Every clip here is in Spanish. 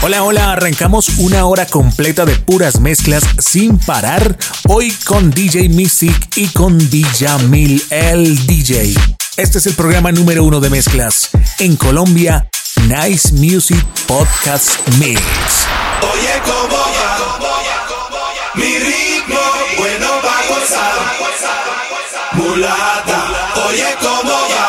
Hola, hola, arrancamos una hora completa de puras mezclas sin parar, hoy con DJ Mystic y con Mil el DJ. Este es el programa número uno de mezclas en Colombia, Nice Music Podcast Mix. Oye, cómo va, mi ritmo bueno va a gozar, mulata, oye, cómo va.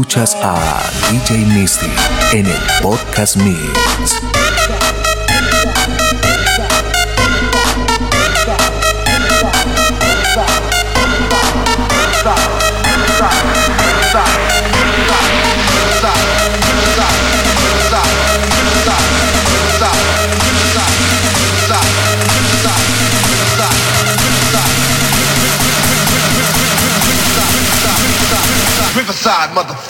Escuchas a DJ Misty en el Podcast Mix. Riverside, motherfucker.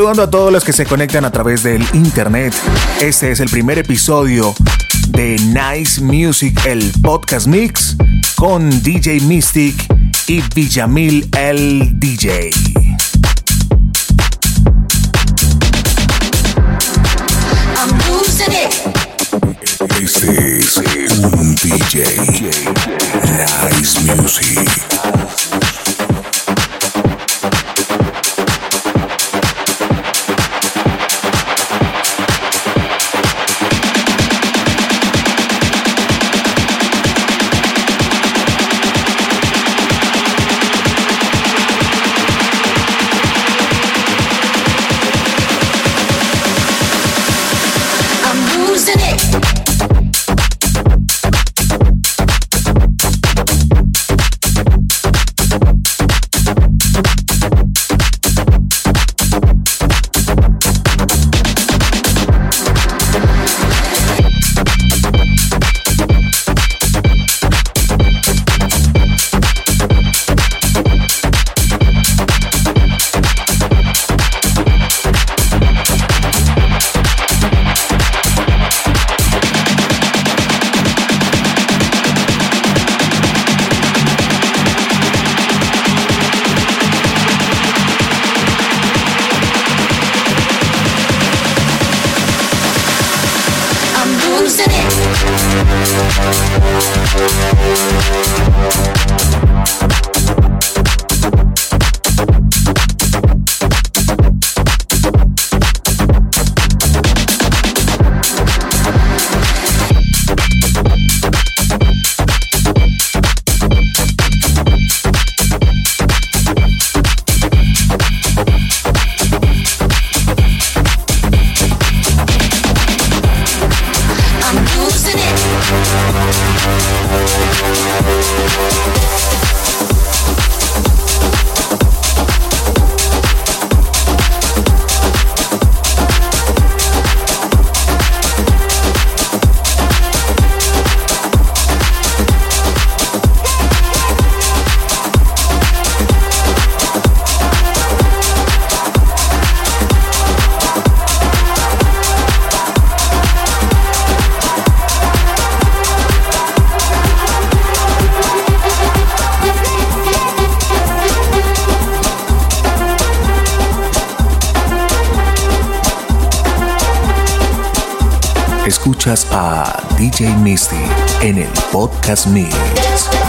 Saludando a todos los que se conectan a través del internet. Este es el primer episodio de Nice Music, el podcast mix con DJ Mystic y Villamil el DJ. Este es un DJ. Nice Music. A DJ Misty en el podcast Mix.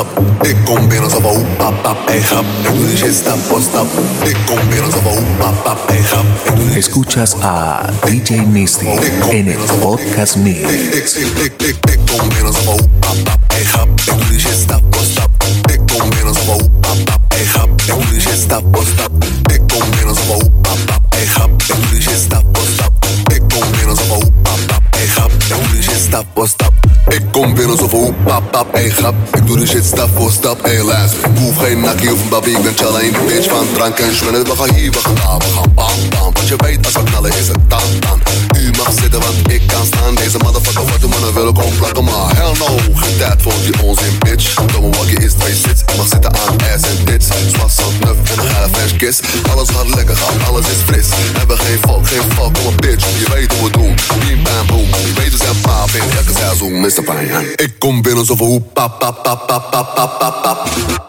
stop. Ik kom binnen zo van papa en. Ik doe shit. Ik papa. Escuchas a DJ Misty en el podcast Nick. Ik kom binnen zo van papa en. Ik doe shit. Ik kom binnen zo van papa en. Ik doe shit. Ik kom binnen zo van papa en. Ik doe shit. Ik kom binnen zo een babi Ik ben in die bitch van drank en schwinnen We gaan hier, we gaan daar, we gaan bam, bam. Want je weet als we knallen is het dan, dan. U mag zitten want ik kan staan. Deze motherfucker wat de mannen willen komen plakken. Maar hell no, geen tijd voor die onzin bitch. Domme wakkie is twee sits. Ik mag zitten aan ass en tits Zwas, zand, nuf en een geile fresh kiss. Alles gaat lekker gaan, alles is fris. Hebben geen fuck, geen fuck, kom op bitch. Je weet hoe we doen, bim bam boom. Je weet we zijn paap in. Elke seizoen Mr. Fine Ik kom binnen we hoep, pap, pap, pap, pap, pap, pap, pap,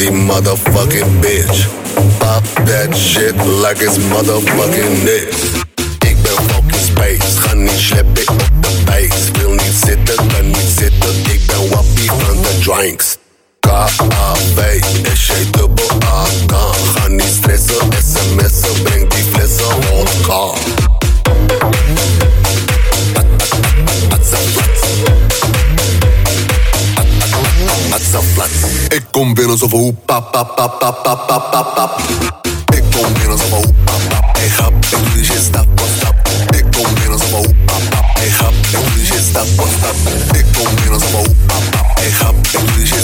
Die motherfucking bitch. Pop that shit like it's motherfucking niks Ik ben fucking space, ga niet sleppen op de base. Wil niet zitten, kan niet zitten, ik ben wappie van de drinks zandplat. Ik kom binnen zo van pa pa pa pa pa pa pa pa. Ik kom binnen zo van pa pa. Ik ga binnen, dus je. Ik kom binnen zo van pa pa. Ik ga binnen, dus je. Ik kom binnen zo van pa pa. Ik ga binnen, dus je.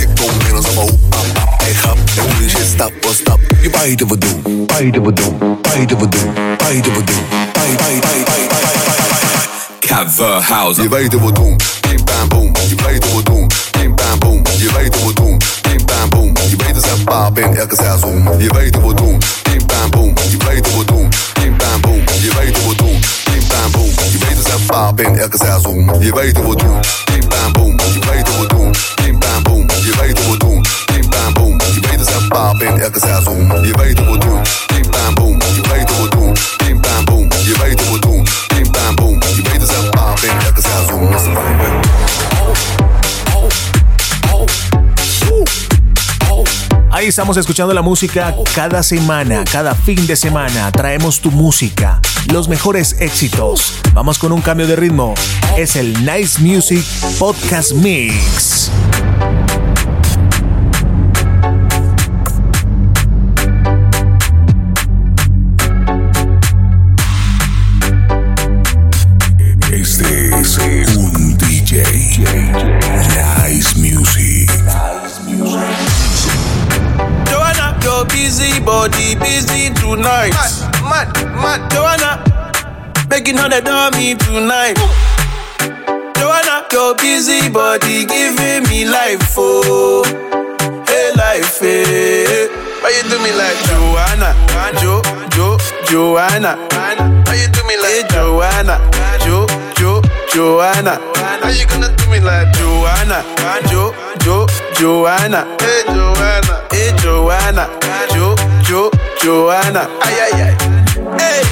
Ik kom binnen zo van pa pa. Ik ga binnen, dus je staat pas stap. Je beide we doen, beide we doen, beide we doen, beide we doen, house. Je weet wat doen, bim bam boom. ben elke zaal zoom. Je weet hoe we doen, boom. Je weet hoe we doen, pim pam boom. Je weet hoe we doen, pim pam boom. Je weet hoe ze paal ben elke zaal zoom. Je weet hoe we doen. Estamos escuchando la música cada semana, cada fin de semana. Traemos tu música, los mejores éxitos. Vamos con un cambio de ritmo. Es el Nice Music Podcast Mix. Making all the dummy tonight. Joanna, your busy body giving me life, oh, hey life, hey. Why you do me like Joanna, Jo, Jo, Joanna? Why you do me like hey, Joanna, Jo, Jo, Joanna? How you gonna do me like Joanna, Jo, Jo, Joanna? Hey Joanna, hey Joanna, Jo, Jo, Joanna? Ay ay ay, hey.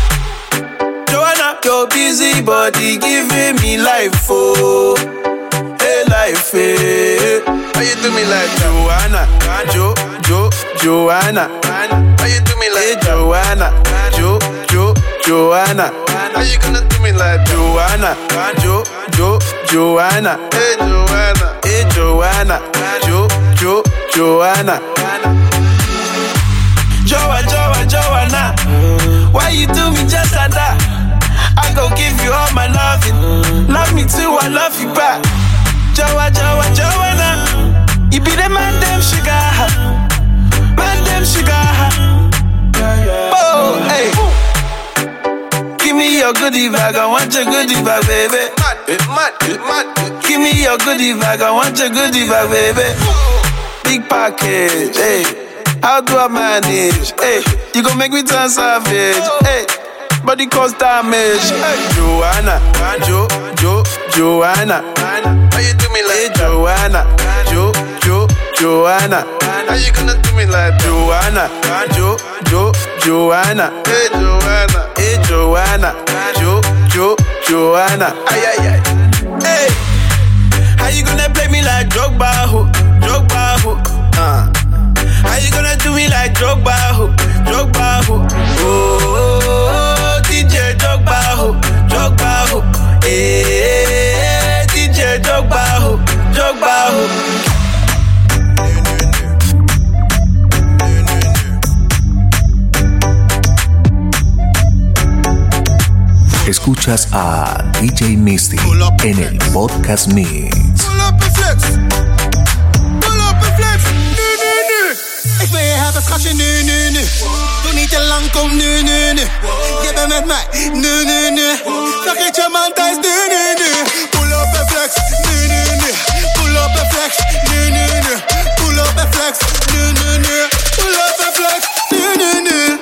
Joanna, your busy body giving me life, oh, hey life, eh. hey. Why you do me like Joanna, Jo, Jo, Joanna? Why you do me like eh, hey, Joanna, Jo, Jo, Joanna? How you gonna do me like Joanna, Jo, Jo, Joanna? Hey Joanna, hey Joanna, Jo, Jo, Joanna? Joa, Joa, Joanna. Why you do me just like that? I go give you all my loving. Love me too, I love you back. Jawa, Jawa, Joanna. You be the man, them sugar. Man, them sugar. Oh, hey. Give me your goodie bag, I want your goodie bag, baby. Give me your goodie bag, I want your goodie bag, baby. Big package, hey. How do I manage? Hey, you gon' make me turn savage. Hey, body cause damage. Hey, Joanna, Jo, Jo, Joanna. How you do me like hey, Joanna, Jo, Jo, Joanna. How you gonna do me like Joanna, Jo, Jo, Joanna. Hey, Joanna, hey, Joanna, Jo, Jo, Joanna. Ay, ay, ay. Hey, how you gonna play me like Drogba, ho, Drogba, ho? Uh. How you gonna do me like Drogba, ho, Drogba, ho? Oh, DJ Drogba, ho, Drogba, ho. Escuchas a DJ Misty en el Podcast Mix. Pull up en flex. Pull up en flex. Nu, nu, nu. Ik wil je hebben, schatje, nu, nu, nu. Doe niet te lang, kom nu, nu, nu. Bent met mij, nu, nu, nu. Vergeet je man thuis, nu, nu, nu. Pull up en flex, nu, nu, nu. Pull up en flex, nu, nu, nu. Pull up en flex, nu, nu, nu. Pull up en flex, nu, nu, nu.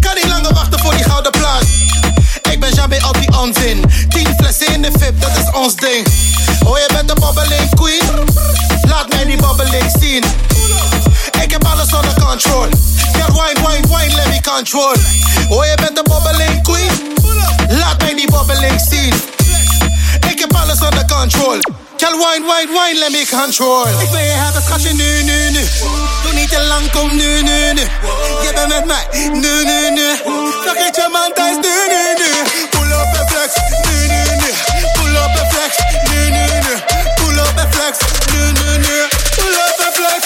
Kan niet langer wachten voor die gouden plaat. Ik ben jamais op die onzin. Tien flessen in de VIP, dat is ons ding. Oh, je bent een bobbeling queen? Laat mij die bobbeling zien. Ik heb alles onder control. Girl, wine, wine, wine, let me control. Oh, je bent een bobbeling queen? Laat mij die bobbeling zien. Ik heb alles onder control. Girl, wine, wine, wine, let me control. Ik wil je hebben, schatje, nu, nu, nu. Doe niet te lang, kom nu, nu, nu. Je bent met mij, nu, nu, nu. Vergeet je man thuis, nu, nu, nu. Pull up en flex, nu, nu, nu. Pull up en flex, nu, nu, nu. Pull up en flex, nu, nu, nu. Pull up en flex,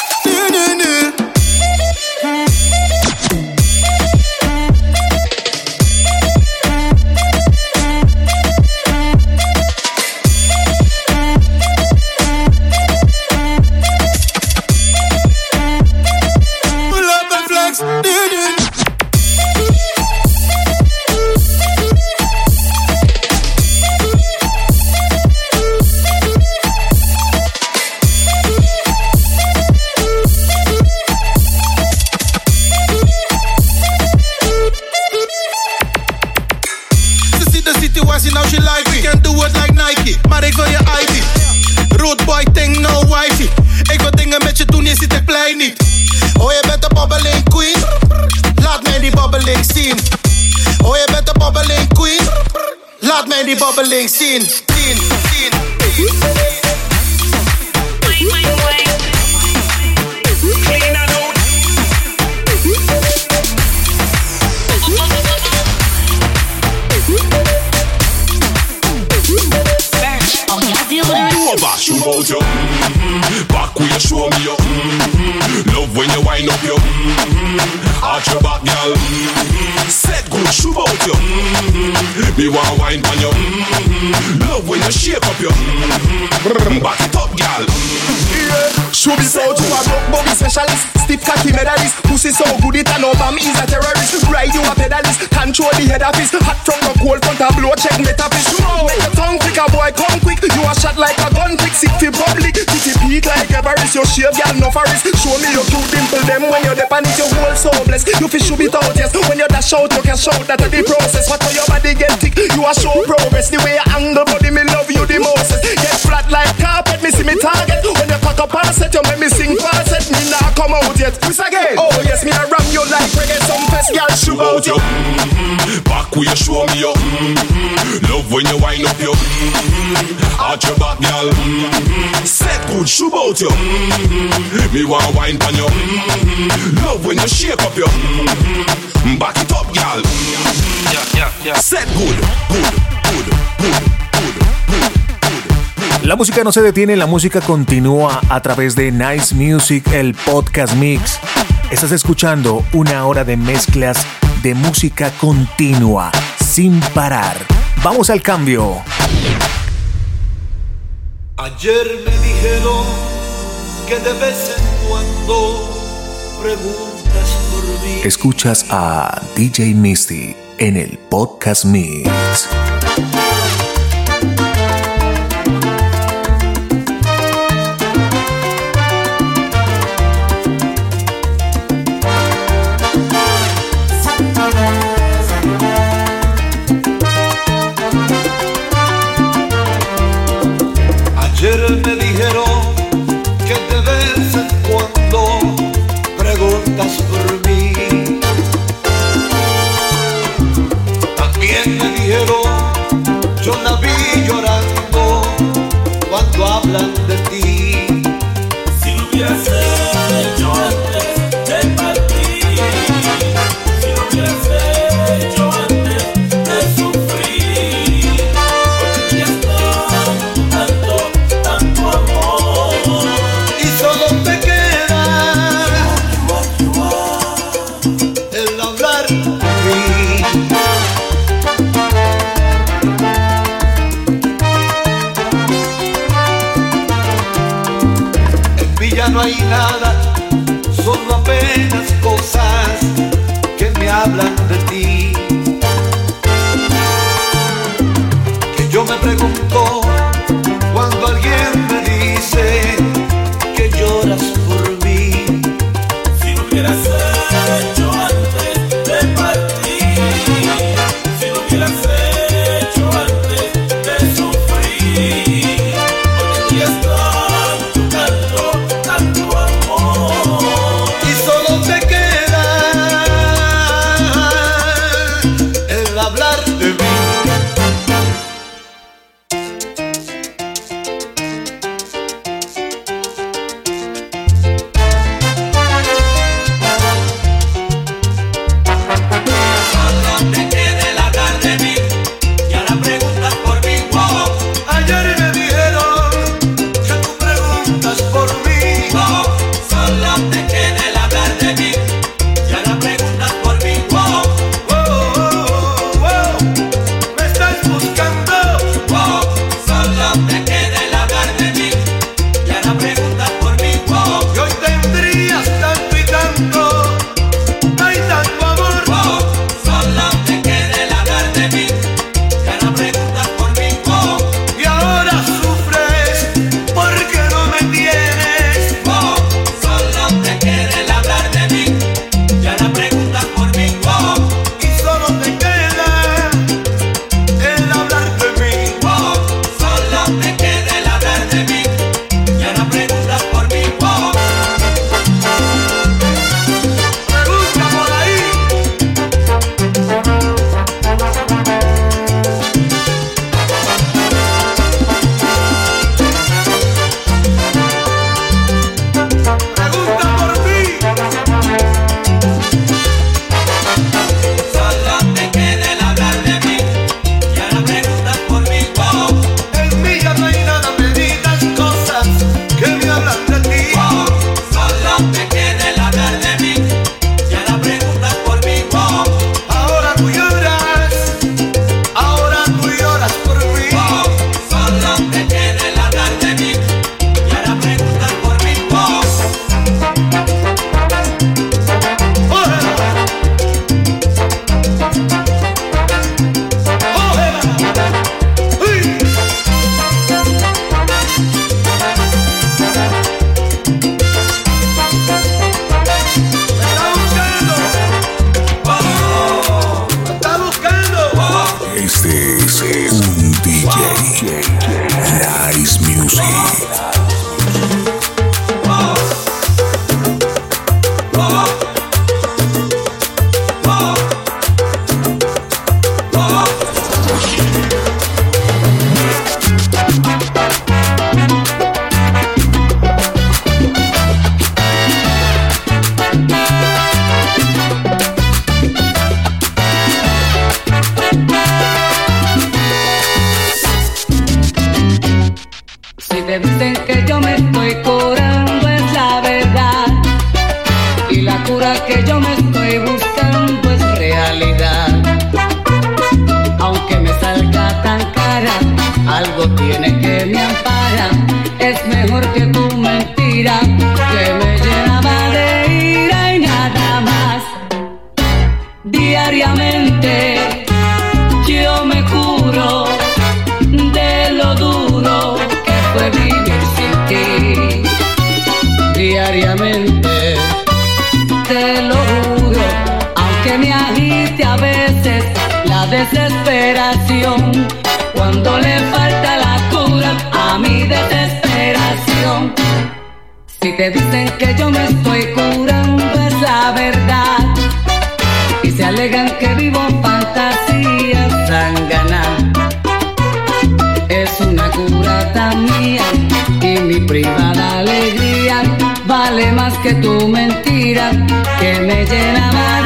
plein niet. Oh, je bent een bobbeling queen. Laat mij die bobbeling zien. Oh, je bent een bobbeling queen. Laat mij die bobbeling zien. Zien, zien. Over, shoot out you. Mm-hmm. Back when you show me your. Mm-hmm. Love when you wind up your. Mm-hmm. Arch your back, girl. Mm-hmm. Set good, shoot out you. Mm-hmm. Me want wine on you. Mm-hmm. Love when you shake up your. Mm-hmm. Back it up, girl. Show should be to a rock body specialist. Stiff cocky medalist. Pussy so good it no Obama is a terrorist. Ride you a pedalist. Control the head of his. Hot from the cold front a blow check metaphys. You know, make your tongue quick, a boy come quick. You are shot like a gun quick, Sick for public. Titty peak like Everest. Your shave girl no forest. Show me your two dimple them when you're depend it. Your whole soul blessed. You fish should be out yes. When you dash out you can shout that the process. But for your body get thick, you are show progress. The way you angle body me love you the most. Get flat like carpet. Me see me target when you fuck up and set you make me sing falset, me nah come out yet. Miss again. Oh yes, me a ram you like reggae. Some fest girl shoot out you. Mm-hmm. Back way show me your. Mm-hmm. Love when you wind up your. Mm-hmm. Your back, girl. Mm-hmm. Set good shoot out you. Mm-hmm. Me want wine on you. Mm-hmm. Love when you shake up your. Mm-hmm. Back it up, girl. Yeah, yeah, yeah. Set good, good, good, good. La música no se detiene, la música continúa a través de Nice Music, el podcast mix. Estás escuchando una hora de mezclas de música continua, sin parar. Vamos al cambio. Ayer me dijeron que de vez en cuando preguntas por mí. Escuchas a DJ Misty en el podcast mix. quien me dijeron, yo la vi llorar. tu mentira que me llena más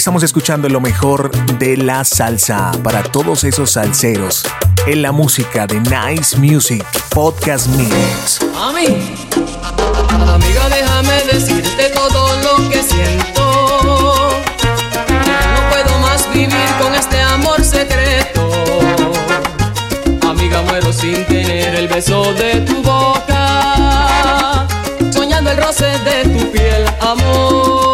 estamos escuchando lo mejor de la salsa para todos esos salseros en la música de Nice Music Podcast Mix. Mami, amiga, déjame decirte todo lo que siento. No puedo más vivir con este amor secreto. Amiga, muero sin tener el beso de tu boca, soñando el roce de tu piel, amor.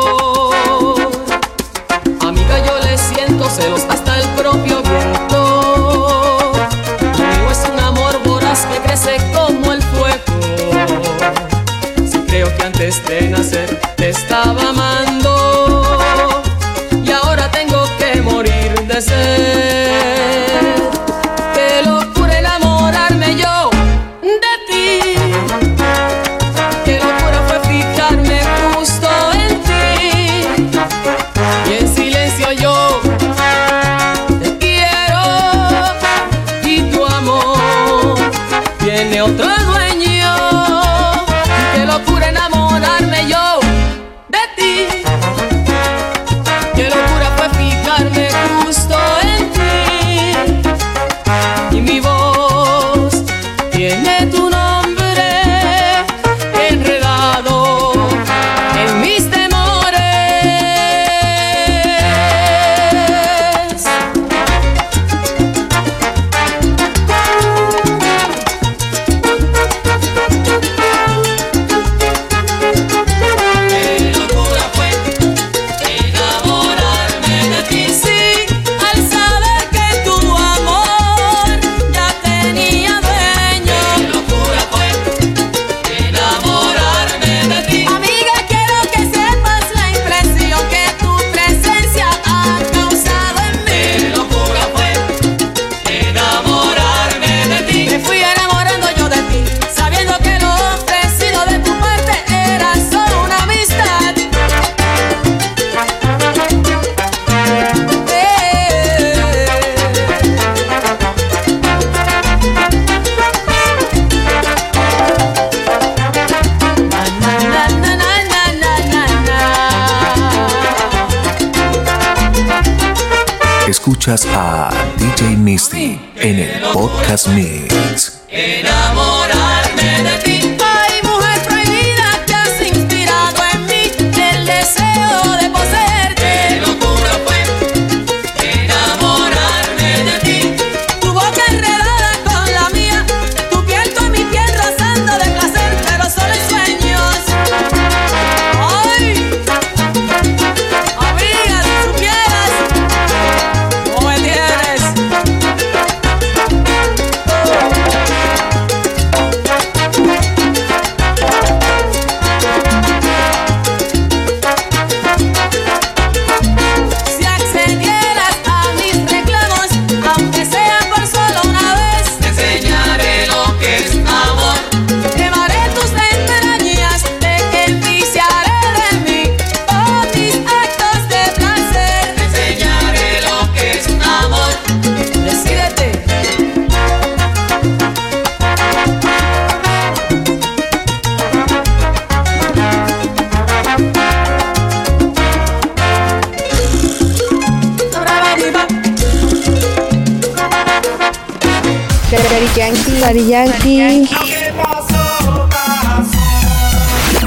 Daddy Yankee.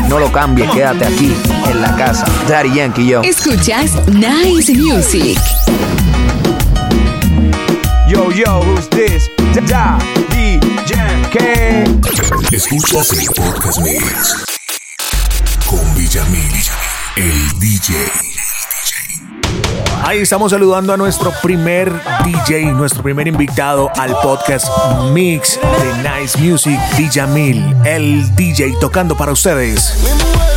No lo cambies, quédate aquí en la casa. Daddy Yankee yo. Escuchas Nice Music. Yo, yo, who's this? Da, DJ Escuchas el podcast mix con Villamil, el DJ. Ahí estamos saludando a nuestro primer DJ, nuestro primer invitado al podcast Mix de Nice Music, DJ Mil, el DJ tocando para ustedes.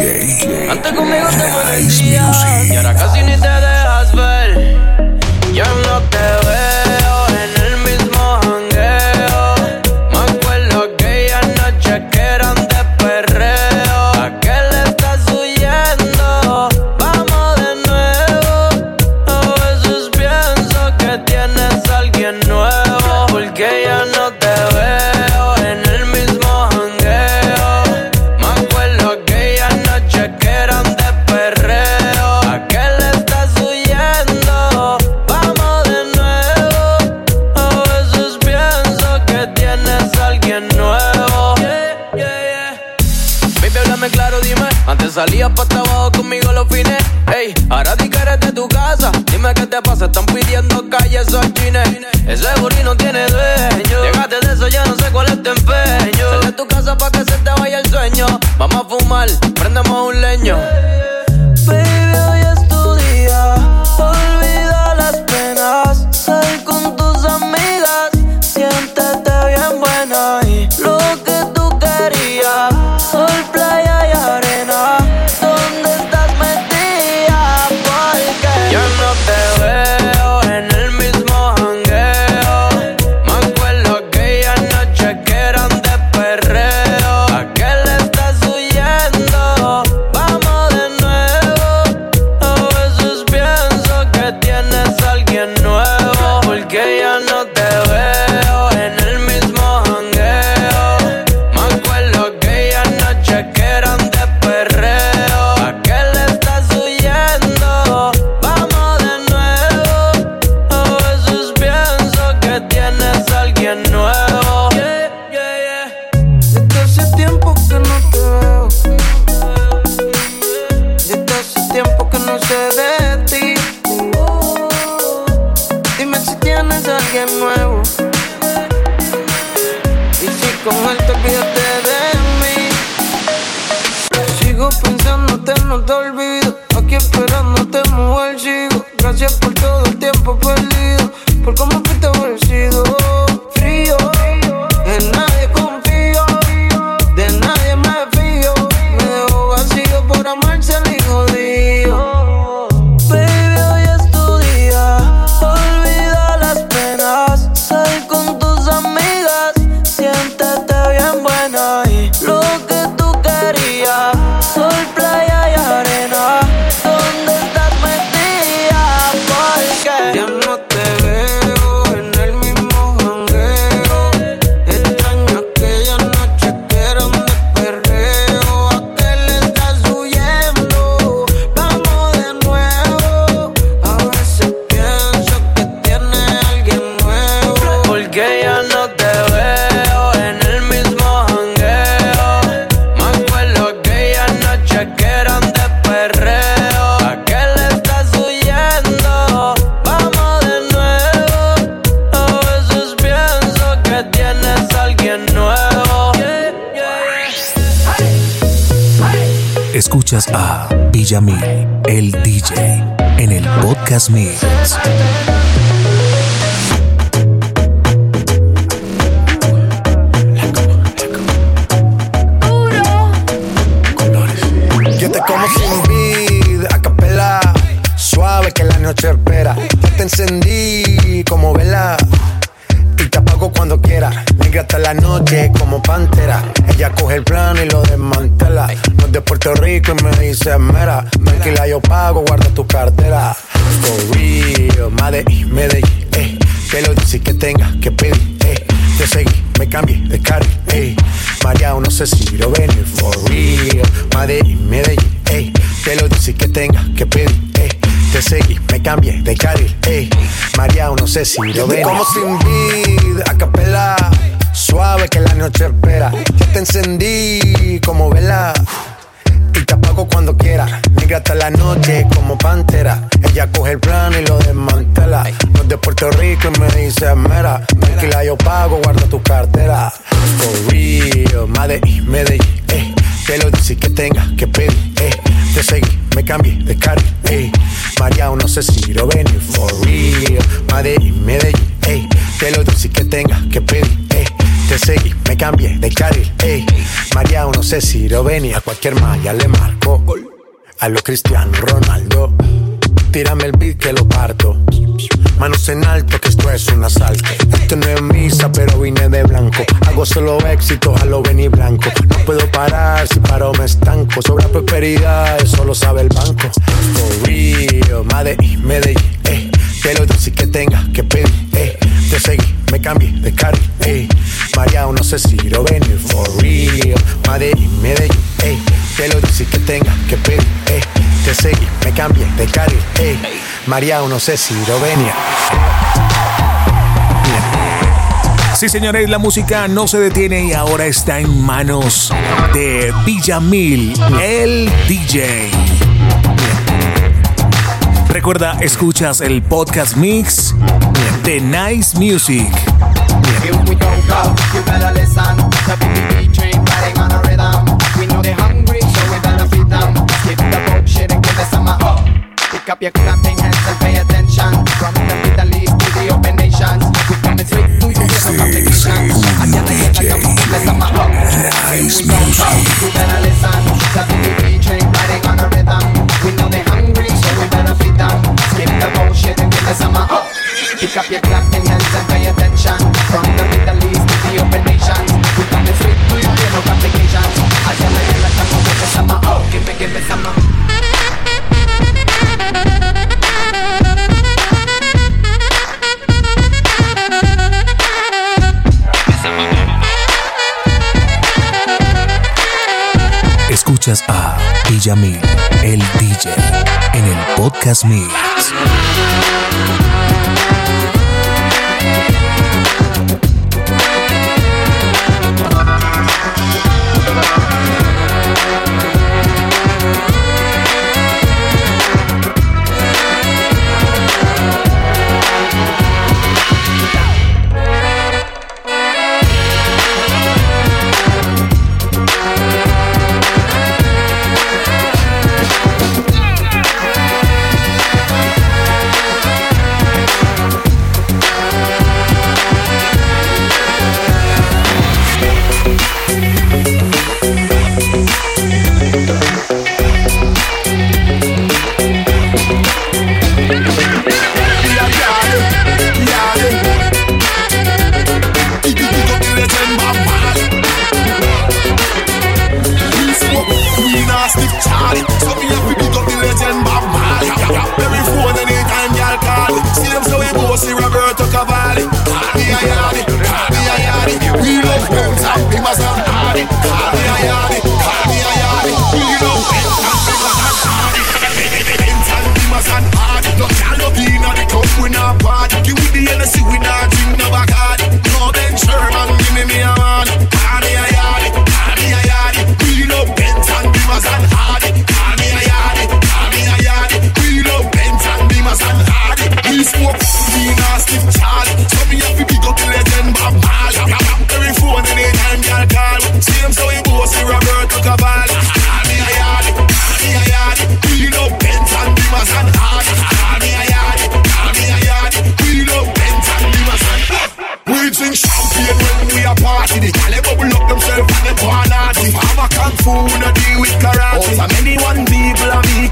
DJ. Yamil, el DJ, en el podcast Mix. me dices, mera, tranquila yo pago, guarda tu cartera. For real, Made y Medellín, eh, que lo dice que tenga que pedir, eh, te seguí, me cambié de carril, eh, María no sé si lo ven, for real, Made y Medellín, eh, que lo dice que tenga que pedir, eh, te seguí, me cambié de carril, eh, María no sé si lo ven. Como sin vida, a capela, suave que la noche espera, ya te encendí como vela pago cuando quiera. Migra hasta la noche como pantera. Ella coge el plan y lo desmantela. No es de Puerto Rico y me dice mera. Tranquila, yo pago, guarda tu cartera. For real, Madrid, Medellín, eh. Te lo dice que tenga que pedir, eh. Te seguí, me cambié de carril, eh. María, no sé si lo venir. For real, Madrid, Medellín, eh. Te lo dice que tenga que pedir, me cambié de carril, ey. María no sé si venía, cualquier malla le marco. A lo Cristiano Ronaldo, tírame el beat que lo parto. Manos en alto, que esto es un asalto. Esto no es misa, pero vine de blanco. Hago solo éxito, a lo vení blanco. No puedo parar, si paro me estanco. Sobra prosperidad, eso lo sabe el banco. For real, Madrid, Medellín, eh. Te lo dice que tenga, que pedir, eh te seguí, me cambié de carril, eh. María, no sé si lo venir, for real. Medellín, Medellín, eh. Te lo dice que tenga que pedir, eh. Te seguí, me cambié de carril, eh. María, no sé si lo venía. Sí, señores, la música no se detiene y ahora está en manos de Villamil, el DJ. Recuerda, escuchas el podcast mix de Nice Music. We uh, up your clapping hands and pay attention. From the Middle East to the open nations. To you with some uh, Nice better listen. The riding on a rhythm. Know we better feed them. Skip the bullshit and some uh, Pick up your clapping hands and pay attention. From the Middle East to the open nations. We coming straight to you, no complications. Again, again, again, give us some uh, Give me, give me uh. Escuchas a Villamil, el DJ, en el podcast mix.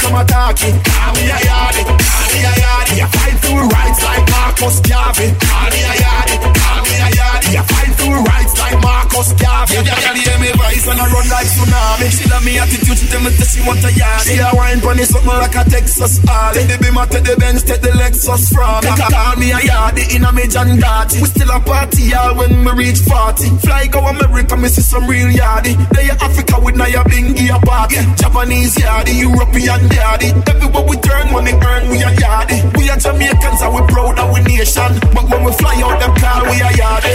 some attacky. Call me a yardie, call me a yardie. Fight for rights like Marcus Garvey. Call me a yardie like Marcus Garvey. Yeah, yeah, hear me voice and I run like tsunami. She love me attitude, she tell me that she want a yard. She a wine pon something like a Texas Harley. Take the Beamer, take the Benz, take the Lexus from me. Call me a yardy in a me John Darty. We still a party all when we reach 40. Fly go America, me see some real yardy. They Africa with Naya Bingy a party. Japanese yardy, European yardy. Everywhere we turn, money earn, we a yardy. We are Jamaicans and we proud of we nation. But when we fly out them car, we a yardy.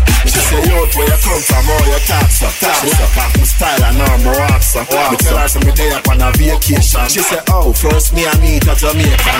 Say, yo, Where you come from, oh, you taxa, taxa. Back my style and now my waxer. Me tell her some day up on a vacation. She say, oh, first me I meet a Jamaican.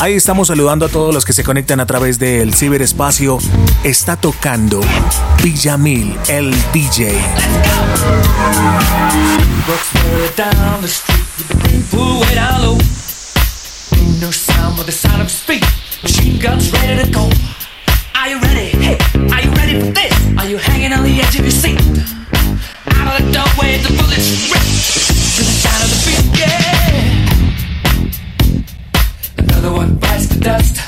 Ahí estamos saludando a todos los que se conectan a través del ciberespacio. Está tocando Villamil, el DJ. No sound but the sound of. Machine guns ready to go. Are you ready? Hey, are you ready for this? Are you hanging on the edge of your seat? Out of the doorway, the bullets rip dust.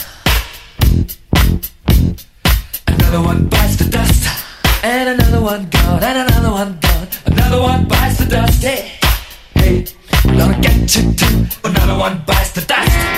Another one bites the dust. And another one gone, and another one gone. Another one bites the dust. Hey, hey, I'm gonna get you too. Another one bites the dust.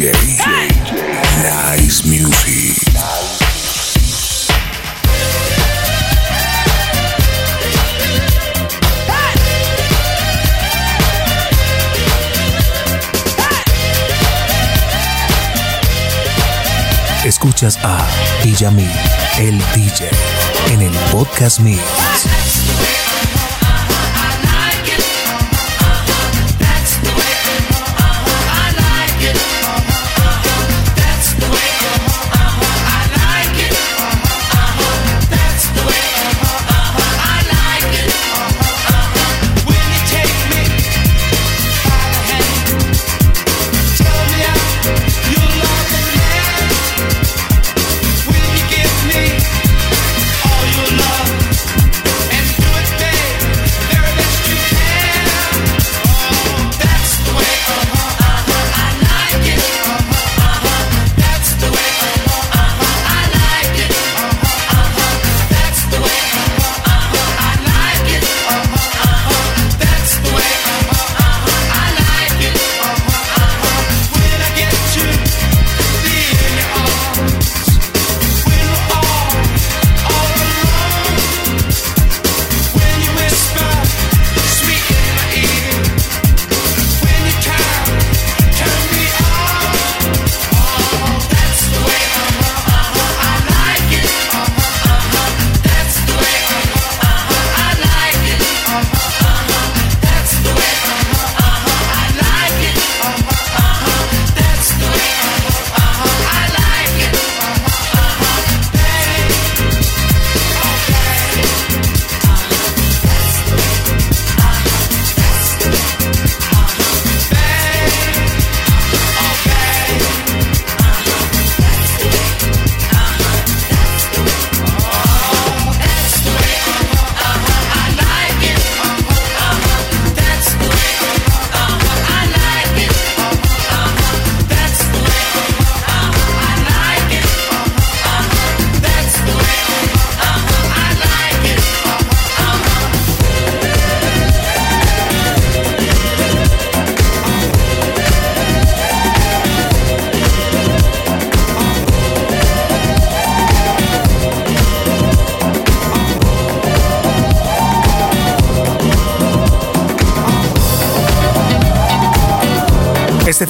Nice Music. Escuchas a Villamil, el DJ, en el podcast Mix.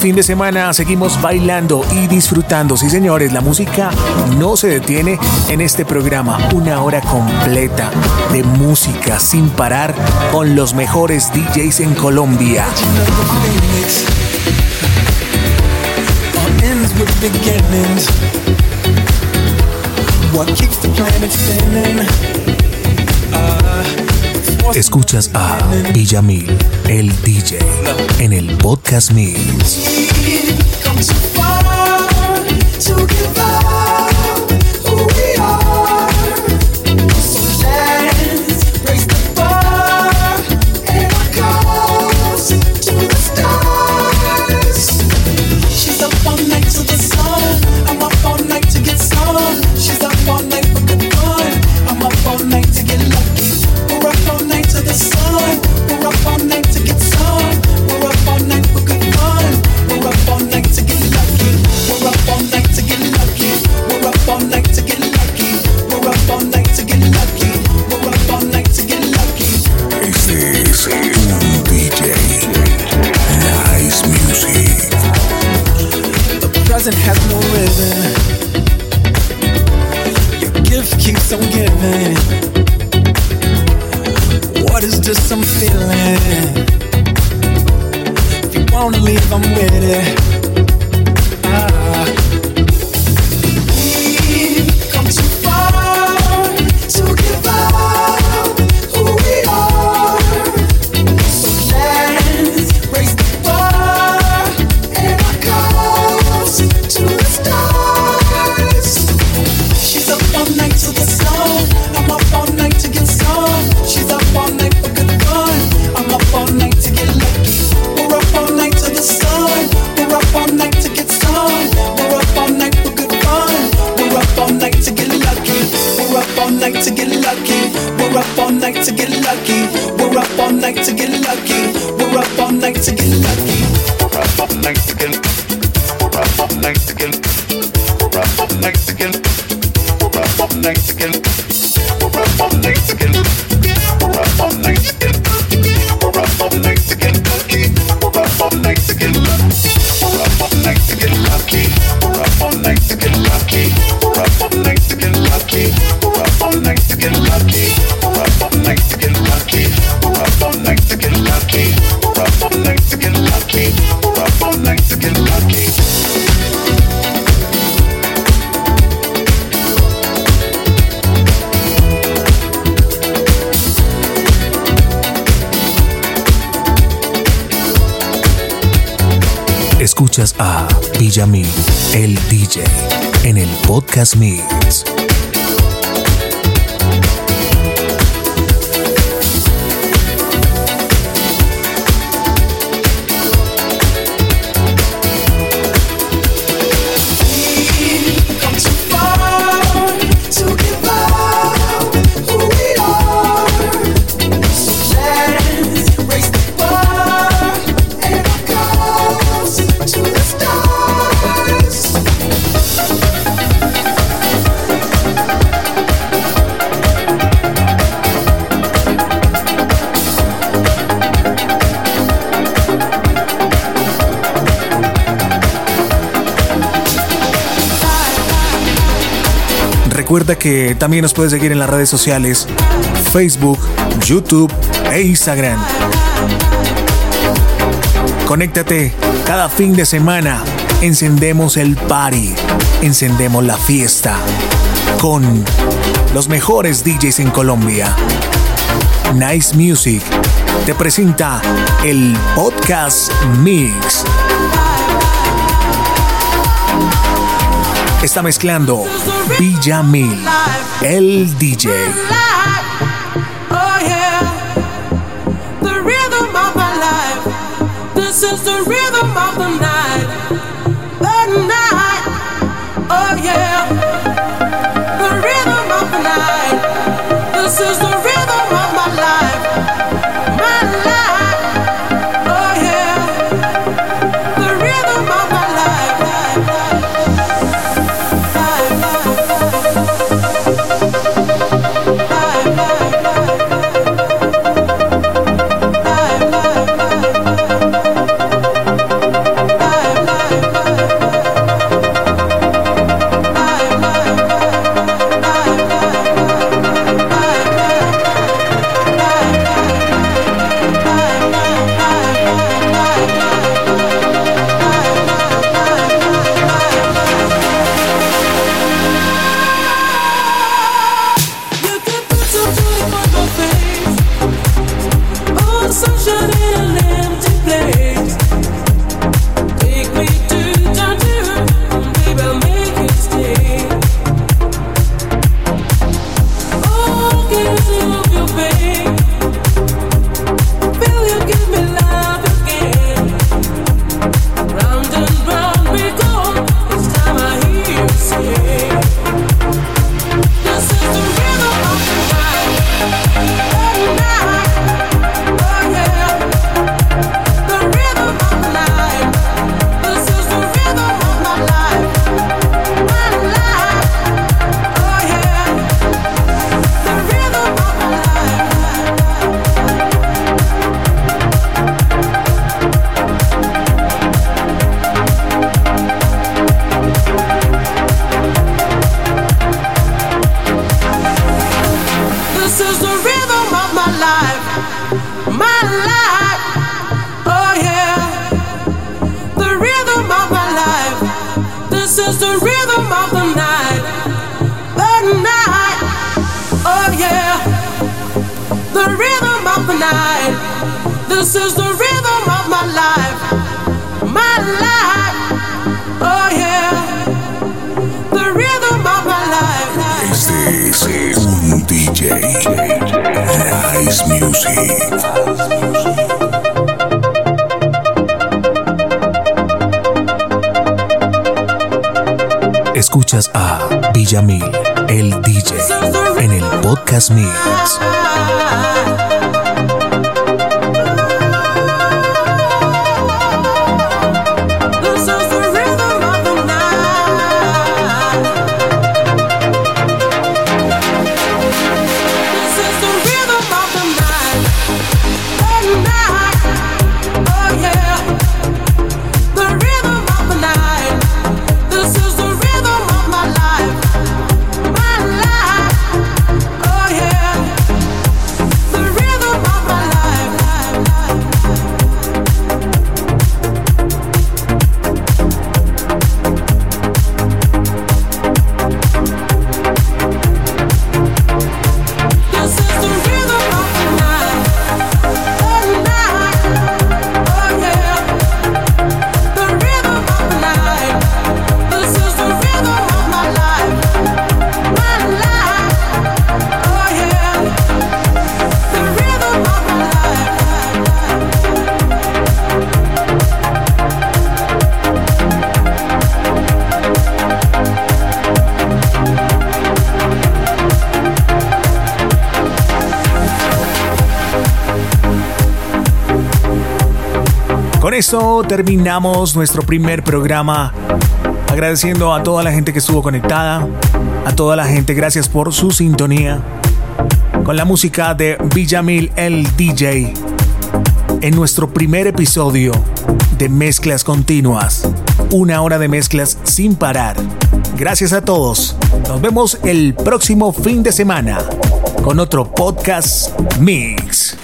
fin de semana seguimos bailando y disfrutando. Sí, señores, la música no se detiene en este programa. Una hora completa de música sin parar con los mejores DJs en Colombia. Escuchas a Villamil, el DJ, en el podcast Mix. rise and has no rhythm. Your gift keeps on giving. What is this I'm feeling? If you wanna leave, I'm with it. Podcast Meets. Recuerda que también nos puedes seguir en las redes sociales, Facebook, YouTube e Instagram. Conéctate cada fin de semana. Encendemos el party, encendemos la fiesta con los mejores DJs en Colombia. Nice Music te presenta el podcast Mix está mezclando Villamil, el DJ. Podcast terminamos nuestro primer programa. Agradeciendo a toda la gente que estuvo conectada, a toda la gente, gracias por su sintonía. Con la música de Villamil el DJ. En nuestro primer episodio de Mezclas Continuas. Una hora de mezclas sin parar. Gracias a todos. Nos vemos el próximo fin de semana con otro podcast Mix.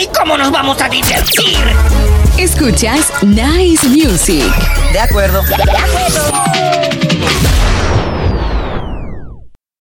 ¿Y cómo nos vamos a divertir? Escuchas Nice Music. De acuerdo. De acuerdo.